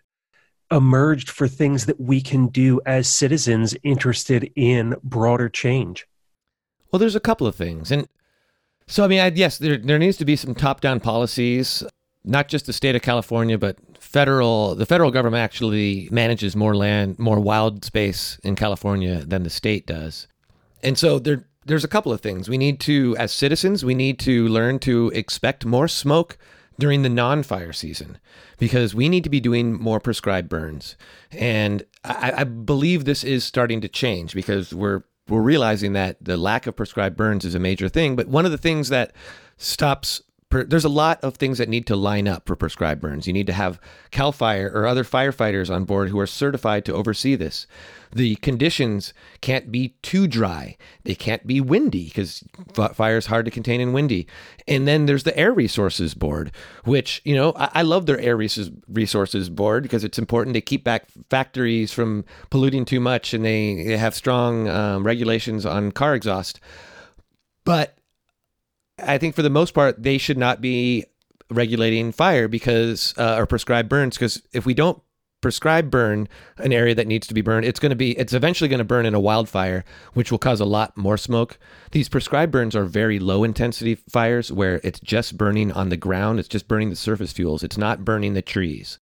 emerged for things that we can do as citizens interested in broader change? Well, there's a couple of things. And so, I mean, I, yes, there, there needs to be some top down policies, not just the state of California, but federal. The federal government actually manages more land, more wild space in California than the state does. And so there, there's a couple of things. We need to, as citizens, we need to learn to expect more smoke during the non fire season because we need to be doing more prescribed burns. And I, I, believe this is starting to change because we're we're realizing that the lack of prescribed burns is a major thing. But one of the things that stops there's a lot of things that need to line up for prescribed burns. You need to have CAL FIRE or other firefighters on board who are certified to oversee this. The conditions can't be too dry. They can't be windy because fire is hard to contain in windy. And then there's the Air Resources Board, which, you know, I, I love their Air Resources Board because it's important. to keep back factories from polluting too much and they, they have strong um, regulations on car exhaust. But I think for the most part, they should not be regulating fire because uh, or prescribe burns because if we don't prescribe burn an area that needs to be burned it's going to be it's eventually going to burn in a wildfire which will cause a lot more smoke. These prescribed burns are very low intensity fires where it's just burning on the ground it's just burning the surface fuels it's not burning the trees.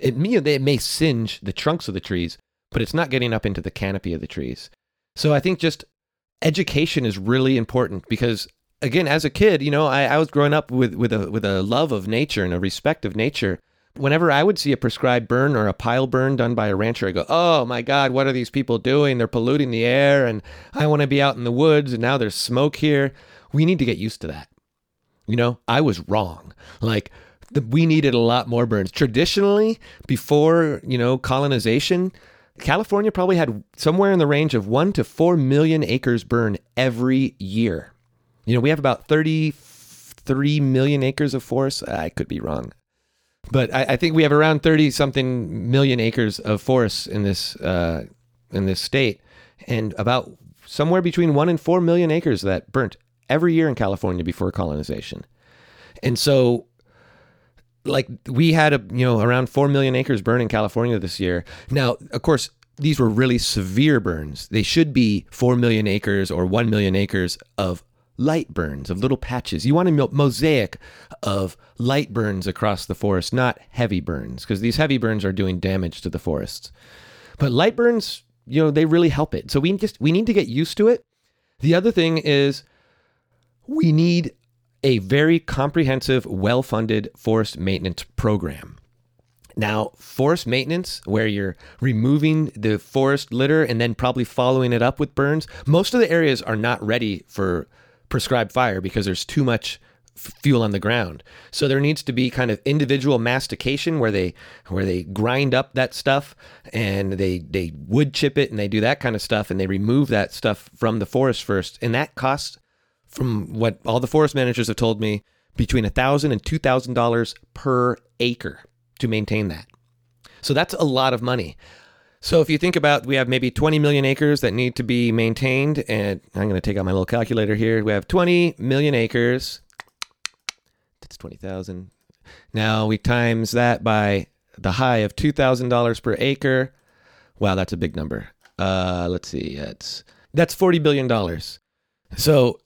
It, it may singe the trunks of the trees but it's not getting up into the canopy of the trees. So i think just education is really important because again as a kid you know i, I was growing up with, with a with a love of nature and a respect of nature whenever I would see a prescribed burn or a pile burn done by a rancher, I go, oh my God, what are these people doing? They're polluting the air and I want to be out in the woods and now there's smoke here. We need to get used to that. You know, I was wrong. Like, the, we needed a lot more burns. Traditionally, before, you know, colonization, California probably had somewhere in the range of one to four million acres burn every year. You know, we have about 33 million acres of forest. I could be wrong but I, I, think we have around thirty something million acres of forests in this uh, in this state, and about somewhere between one and four million acres that burnt every year in California before colonization, and so. Like we had a you know around four million acres burn in California this year. Now, of course, these were really severe burns. They should be 4 million acres or 1 million acres of light burns of little patches. You want a mosaic of light burns across the forest, not heavy burns, because these heavy burns are doing damage to the forests. But light burns, you know, they really help it. So we just we need to get used to it. The other thing is we need a very comprehensive, well-funded forest maintenance program. Now, forest maintenance, where you're removing the forest litter and then probably following it up with burns, most of the areas are not ready for prescribed fire because there's too much fuel on the ground. So there needs to be kind of individual mastication where they where they grind up that stuff and they they wood chip it and they do that kind of stuff and they remove that stuff from the forest first. And that costs from what all the forest managers have told me between a thousand and two thousand dollars per acre to maintain that. So that's a lot of money. So if you think about, we have maybe 20 million acres that need to be maintained, and I'm going to take out my little calculator here. We have 20 million acres. That's 20,000. Now we times that by the high of $2,000 per acre. Wow, that's a big number. Uh, let's see. That's that's 40 billion dollars. So,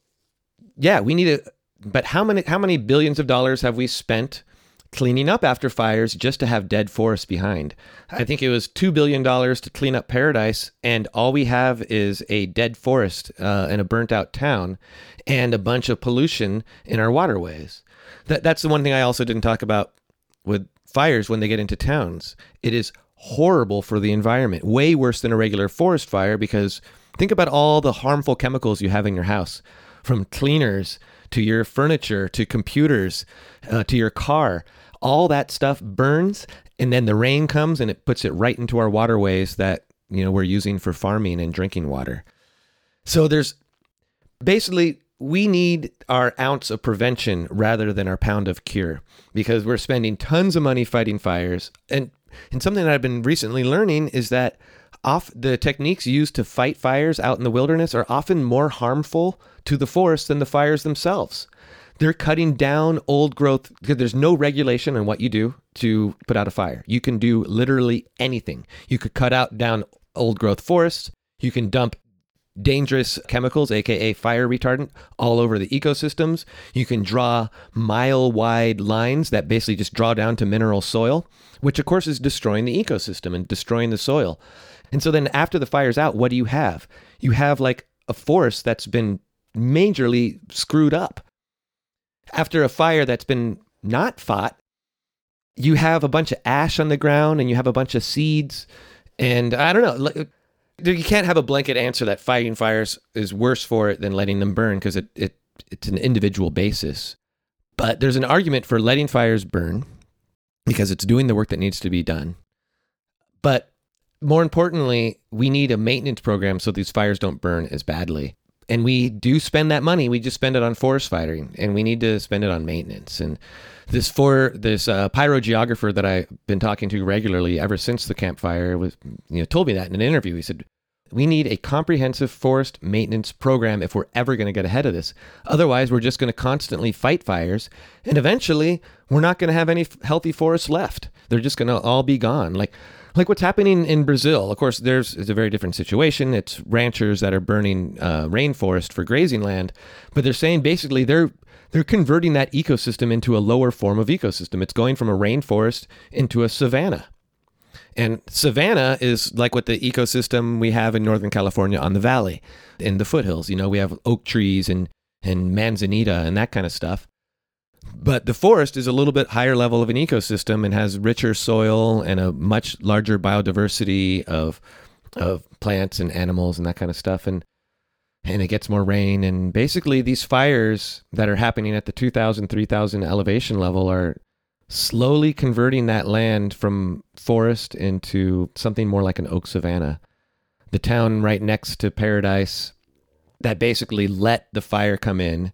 yeah, we need it. But how many how many billions of dollars have we spent cleaning up after fires just to have dead forests behind. I think it was $2 billion to clean up Paradise, and all we have is a dead forest uh, and a burnt out town and a bunch of pollution in our waterways. That, that's the one thing I also didn't talk about with fires when they get into towns. It is horrible for the environment, way worse than a regular forest fire because think about all the harmful chemicals you have in your house from cleaners to your furniture to computers uh, to your car all that stuff burns and then the rain comes and it puts it right into our waterways that you know we're using for farming and drinking water so there's basically we need our ounce of prevention rather than our pound of cure because we're spending tons of money fighting fires and and something that I've been recently learning is that off the techniques used to fight fires out in the wilderness are often more harmful to the forest than the fires themselves. They're cutting down old growth there's no regulation on what you do to put out a fire. You can do literally anything. You could cut out down old growth forests. You can dump dangerous chemicals, aka fire retardant, all over the ecosystems. You can draw mile wide lines that basically just draw down to mineral soil, which of course is destroying the ecosystem and destroying the soil. And so then after the fire's out, what do you have? You have like a forest that's been majorly screwed up after a fire that's been not fought, you have a bunch of ash on the ground and you have a bunch of seeds. And I don't know, you can't have a blanket answer that fighting fires is worse for it than letting them burn because it, it, it's an individual basis. But there's an argument for letting fires burn because it's doing the work that needs to be done. But more importantly, we need a maintenance program so these fires don't burn as badly and we do spend that money. We just spend it on forest fighting, and we need to spend it on maintenance. And this for this uh, pyrogeographer that I've been talking to regularly ever since the Camp Fire was, you know, told me that in an interview. He said, We need a comprehensive forest maintenance program if we're ever going to get ahead of this. Otherwise, we're just going to constantly fight fires, and eventually, we're not going to have any healthy forests left. They're just going to all be gone. Like like what's happening in Brazil. Of course, there's it's a very different situation. It's ranchers that are burning uh, rainforest for grazing land, but they're saying basically they're they're converting that ecosystem into a lower form of ecosystem. It's going from a rainforest into a savanna. And savanna is like what the ecosystem we have in Northern California on the valley, in the foothills. You know, we have oak trees and, and manzanita and that kind of stuff. But the forest is a little bit higher level of an ecosystem and has richer soil and a much larger biodiversity of of plants and animals and that kind of stuff. And and it gets more rain. And basically these fires that are happening at the 2000 3000 elevation level are slowly converting that land from forest into something more like an oak savanna. The town right next to Paradise that basically let the fire come in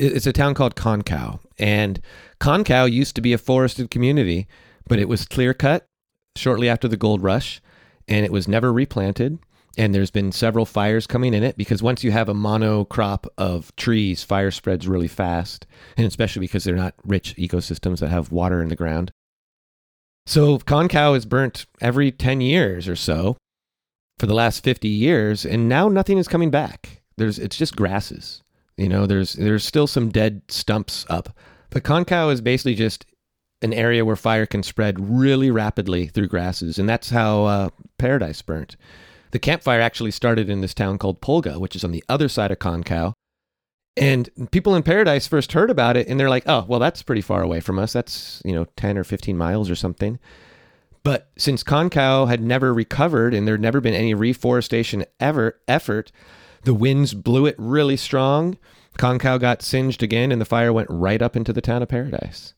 it's a town called Concow, and Concow used to be a forested community, but it was clear cut shortly after the gold rush, and it was never replanted. And there's been several fires coming in it because once you have a monocrop of trees, fire spreads really fast, and especially because they're not rich ecosystems that have water in the ground. So Concow is burnt every 10 years or so for the last 50 years, and now nothing is coming back. There's it's just grasses. You know, there's there's still some dead stumps up. But Concow is basically just an area where fire can spread really rapidly through grasses, and that's how uh, Paradise burnt. The Camp Fire actually started in this town called Pulga, which is on the other side of Concow. And people in Paradise first heard about it, and they're like, "Oh, well, that's pretty far away from us. That's you know ten or fifteen miles or something." But since Concow had never recovered, and there'd never been any reforestation ever effort, the winds blew it really strong. Concow got singed again, and the fire went right up into the town of Paradise.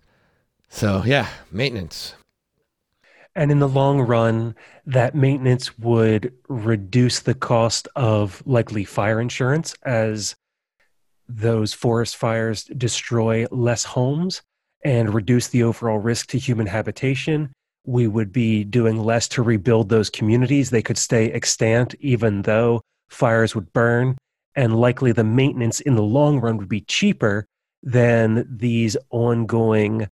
So, yeah, maintenance. And in the long run, that maintenance would reduce the cost of likely fire insurance as those forest fires destroy less homes and reduce the overall risk to human habitation. We would be doing less to rebuild those communities. They could stay extant even though fires would burn, and likely the maintenance in the long run would be cheaper than these ongoing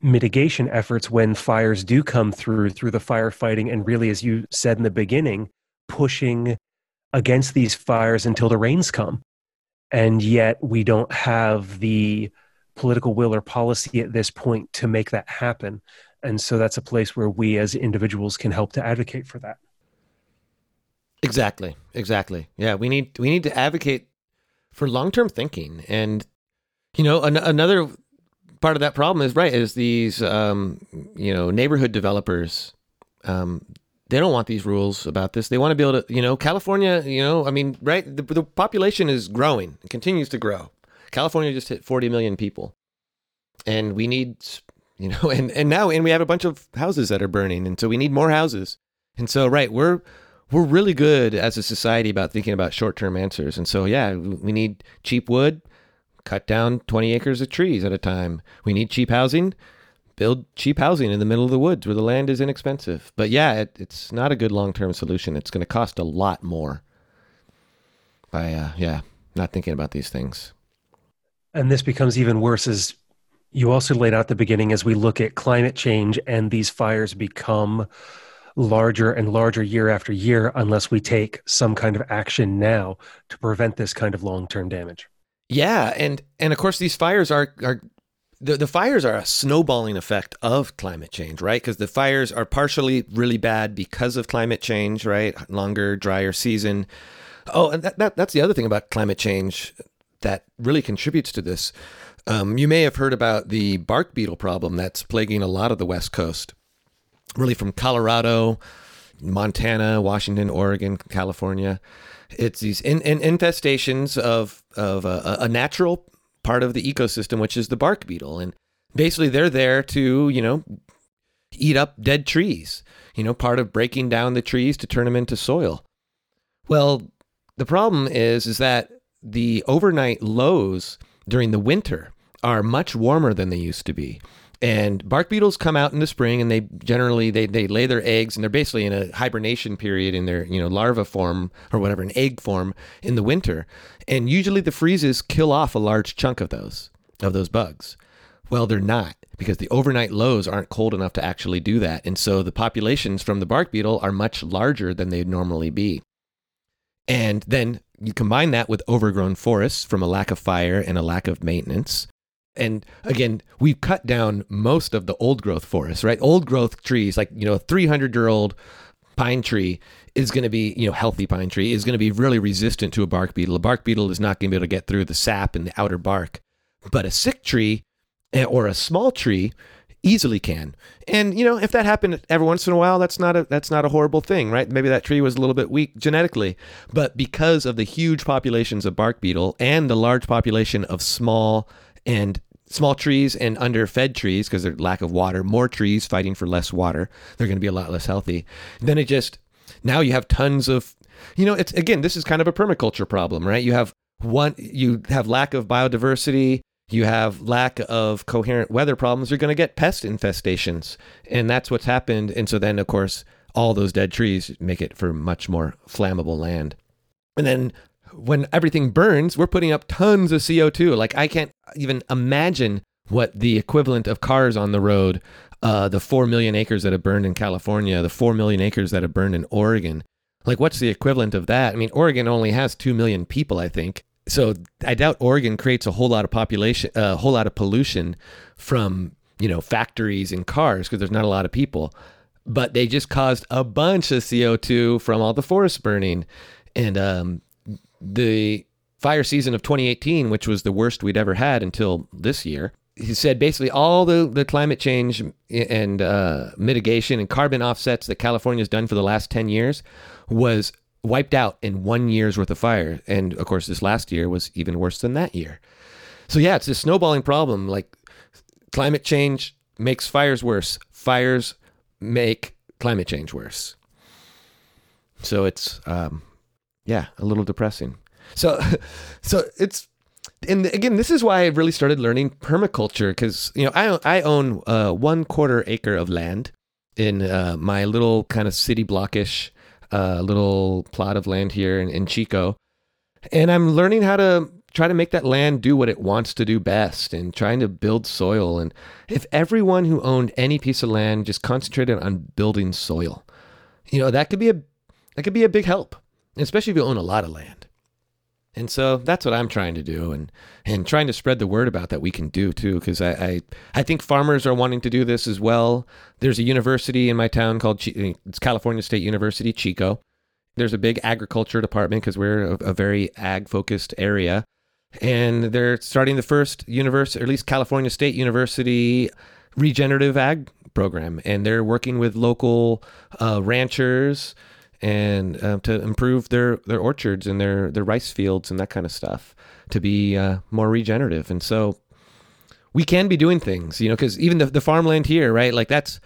mitigation efforts when fires do come through through the firefighting and really as you said in the beginning pushing against these fires until the rains come. And yet we don't have the political will or policy at this point to make that happen. And so that's a place where we as individuals can help to advocate for that Exactly. Exactly. Yeah, we need we need to advocate for long-term thinking and you know an- another part of that problem is right is these um, you know neighborhood developers um, they don't want these rules about this they want to be able to you know california you know i mean right the, the population is growing it continues to grow california just hit 40 million people and we need you know and and now and we have a bunch of houses that are burning and so we need more houses and so right we're we're really good as a society about thinking about short-term answers. And so, yeah, we need cheap wood, cut down 20 acres of trees at a time. We need cheap housing, build cheap housing in the middle of the woods where the land is inexpensive. But yeah, it, it's not a good long-term solution. It's going to cost a lot more by, uh, yeah, not thinking about these things. And this becomes even worse as you also laid out at the beginning as we look at climate change and these fires become larger and larger year after year unless we take some kind of action now to prevent this kind of long-term damage. Yeah, and and of course these fires are are the, the fires are a snowballing effect of climate change, right? Because the fires are partially really bad because of climate change, right? Longer, drier season. Oh, and that, that that's the other thing about climate change that really contributes to this. Um, you may have heard about the bark beetle problem that's plaguing a lot of the West Coast really from Colorado, Montana, Washington, Oregon, California. It's these in, in infestations of of a, a, natural part of the ecosystem, which is the bark beetle, and basically they're there to you know eat up dead trees. You know, part of breaking down the trees to turn them into soil. Well, the problem is is that the overnight lows during the winter are much warmer than they used to be And bark beetles come out in the spring and they generally they, they lay their eggs and they're basically in a hibernation period in their, you know, larva form or whatever, an egg form in the winter. And usually the freezes kill off a large chunk of those of those bugs. Well, they're not because the overnight lows aren't cold enough to actually do that. And so the populations from the bark beetle are much larger than they'd normally be. And then you combine that with overgrown forests from a lack of fire and a lack of maintenance. And again, we've cut down most of the old growth forests, right? Old growth trees, like, you know, a 300 year old pine tree is going to be, you know, healthy pine tree is going to be really resistant to a bark beetle. A bark beetle is not going to be able to get through the sap and the outer bark. But a sick tree eh, or a small tree easily can. And you know, if that happened every once in a while, that's not a that's not a horrible thing, right? Maybe that tree was a little bit weak genetically, but because of the huge populations of bark beetle and the large population of small and small trees and underfed trees because there's lack of water, more trees fighting for less water, they're going to be a lot less healthy. Then it just now you have tons of you know, it's again, this is kind of a permaculture problem, right? You have one you have lack of biodiversity, you have lack of coherent weather problems, you're going to get pest infestations. And that's what's happened. And so then of course, all those dead trees make it for much more flammable land. And then when everything burns, we're putting up tons of CO2. Like I can't even imagine what the equivalent of cars on the road, uh, the 4 million acres that have burned in California, the 4 million acres that have burned in Oregon. Like, what's the equivalent of that? I mean, Oregon only has 2 million people, I think. So I doubt Oregon creates a whole lot of population, a uh, whole lot of pollution from, you know, factories and cars because there's not a lot of people. But they just caused a bunch of CO2 from all the forest burning. And um, the fire season of 2018, which was the worst we'd ever had until this year, he said basically all the, the climate change and uh, mitigation and carbon offsets that California's done for the last 10 years was wiped out in one year's worth of fire. And of course, this last year was even worse than that year. So, yeah, it's a snowballing problem. Like climate change makes fires worse, fires make climate change worse. So it's um, yeah, a little depressing. So, so it's, and again, this is why I really started learning permaculture because you know I I own uh, one quarter acre of land in uh, my little kind of city blockish uh, little plot of land here in, in Chico, and I'm learning how to try to make that land do what it wants to do best and trying to build soil. And if everyone who owned any piece of land just concentrated on building soil, you know that could be a that could be a big help especially if you own a lot of land. And so that's what I'm trying to do, and and trying to spread the word about that we can do too, because I, I, I think farmers are wanting to do this as well. There's a university in my town called it's California State University, Chico. There's a big agriculture department because we're a, a very ag focused area, and they're starting the first university, or at least California State University regenerative ag program, and they're working with local uh, ranchers and uh, to improve their their orchards and their their rice fields and that kind of stuff to be uh, more regenerative. And so we can be doing things, you know, because even the, the farmland here, right? Like that's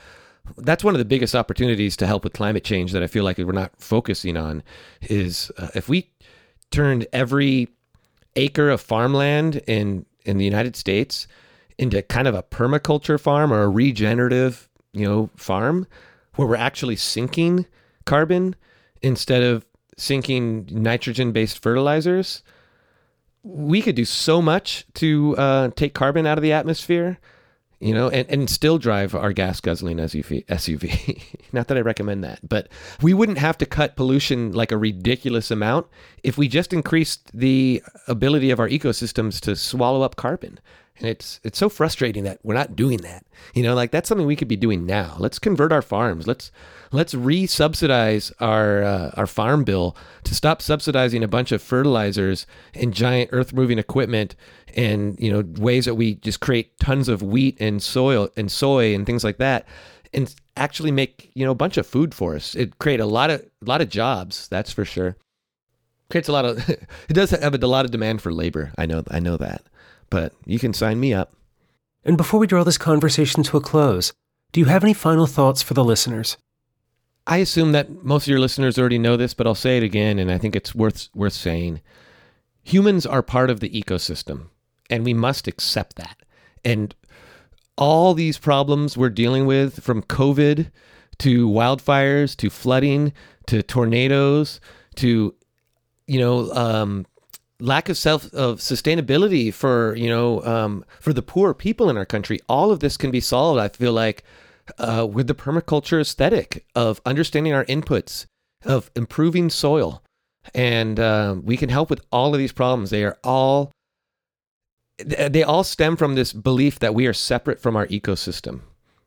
that's one of the biggest opportunities to help with climate change that I feel like we're not focusing on is uh, if we turned every acre of farmland in in the United States into kind of a permaculture farm or a regenerative, you know, farm where we're actually sinking carbon instead of sinking nitrogen based fertilizers, we could do so much to uh, take carbon out of the atmosphere, you know, and, and still drive our gas guzzling SUV. SUV. Not that I recommend that, but we wouldn't have to cut pollution like a ridiculous amount if we just increased the ability of our ecosystems to swallow up carbon. And it's it's so frustrating that we're not doing that. You know, like that's something we could be doing now. Let's convert our farms. Let's let's re-subsidize our uh, our farm bill to stop subsidizing a bunch of fertilizers and giant earth-moving equipment and you know ways that we just create tons of wheat and soil and soy and things like that and actually make you know a bunch of food for us. It create a lot of a lot of jobs, that's for sure. Creates a lot of it does have a, a lot of demand for labor. I know I know that but you can sign me up. And before we draw this conversation to a close, do you have any final thoughts for the listeners? I assume that most of your listeners already know this, but I'll say it again, and I think it's worth worth saying. Humans are part of the ecosystem, and we must accept that. And all these problems we're dealing with from COVID to wildfires to flooding to tornadoes to you know um, lack of self of sustainability for you know um, for the poor people in our country. All of this can be solved i feel like uh, with the permaculture aesthetic of understanding our inputs of improving soil. And uh, we can help with all of these problems. They are all they all stem from this belief that we are separate from our ecosystem.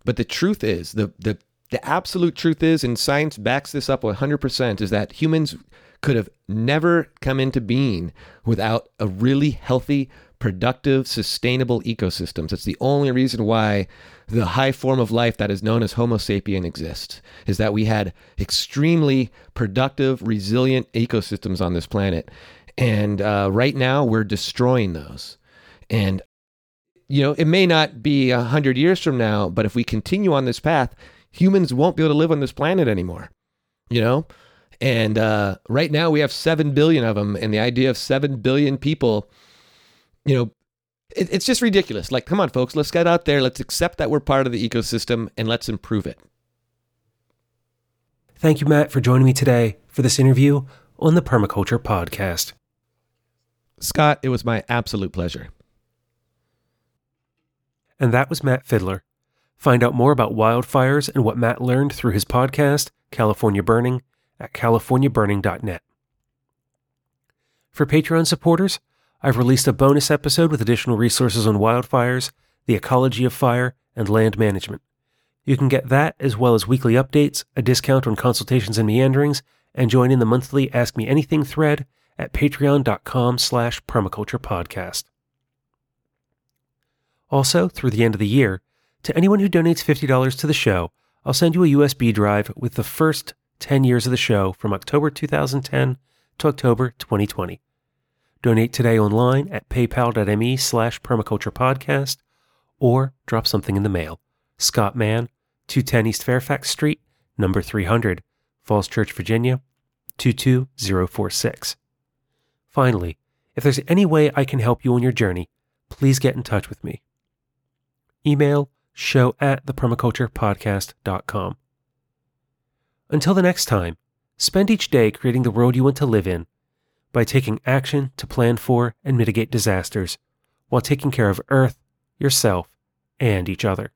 But the truth is the the the absolute truth is and science backs this up 100% is that humans could have never come into being without a really healthy, productive, sustainable ecosystems. It's the only reason why the high form of life that is known as Homo sapien exists, is that we had extremely productive, resilient ecosystems on this planet. And uh, right now, we're destroying those. And, you know, it may not be a hundred years from now, but if we continue on this path, humans won't be able to live on this planet anymore. You know, and uh, right now we have 7 billion of them. And the idea of 7 billion people, you know, it, it's just ridiculous. Like, come on, folks, let's get out there. Let's accept that we're part of the ecosystem and let's improve it. Thank you, Matt, for joining me today for this interview on the Permaculture Podcast. Scott, it was my absolute pleasure. And that was Matt Fidler. Find out more about wildfires and what Matt learned through his podcast, California Burning, at californiaburning.net. For Patreon supporters, I've released a bonus episode with additional resources on wildfires, the ecology of fire, and land management. You can get that as well as weekly updates, a discount on consultations and meanderings, and join in the monthly Ask Me Anything thread at patreon.com slash permaculturepodcast. Also, through the end of the year, to anyone who donates $50 to the show, I'll send you a USB drive with the first 10 years of the show from October 2010 to October 2020. Donate today online at paypal.me slash permaculturepodcast or drop something in the mail. Scott Mann, 210 East Fairfax Street, number 300, Falls Church, Virginia, 22046. Finally, if there's any way I can help you on your journey, please get in touch with me. Email show at thepermaculturepodcast.com. Until the next time, spend each day creating the world you want to live in by taking action to plan for and mitigate disasters while taking care of Earth, yourself, and each other.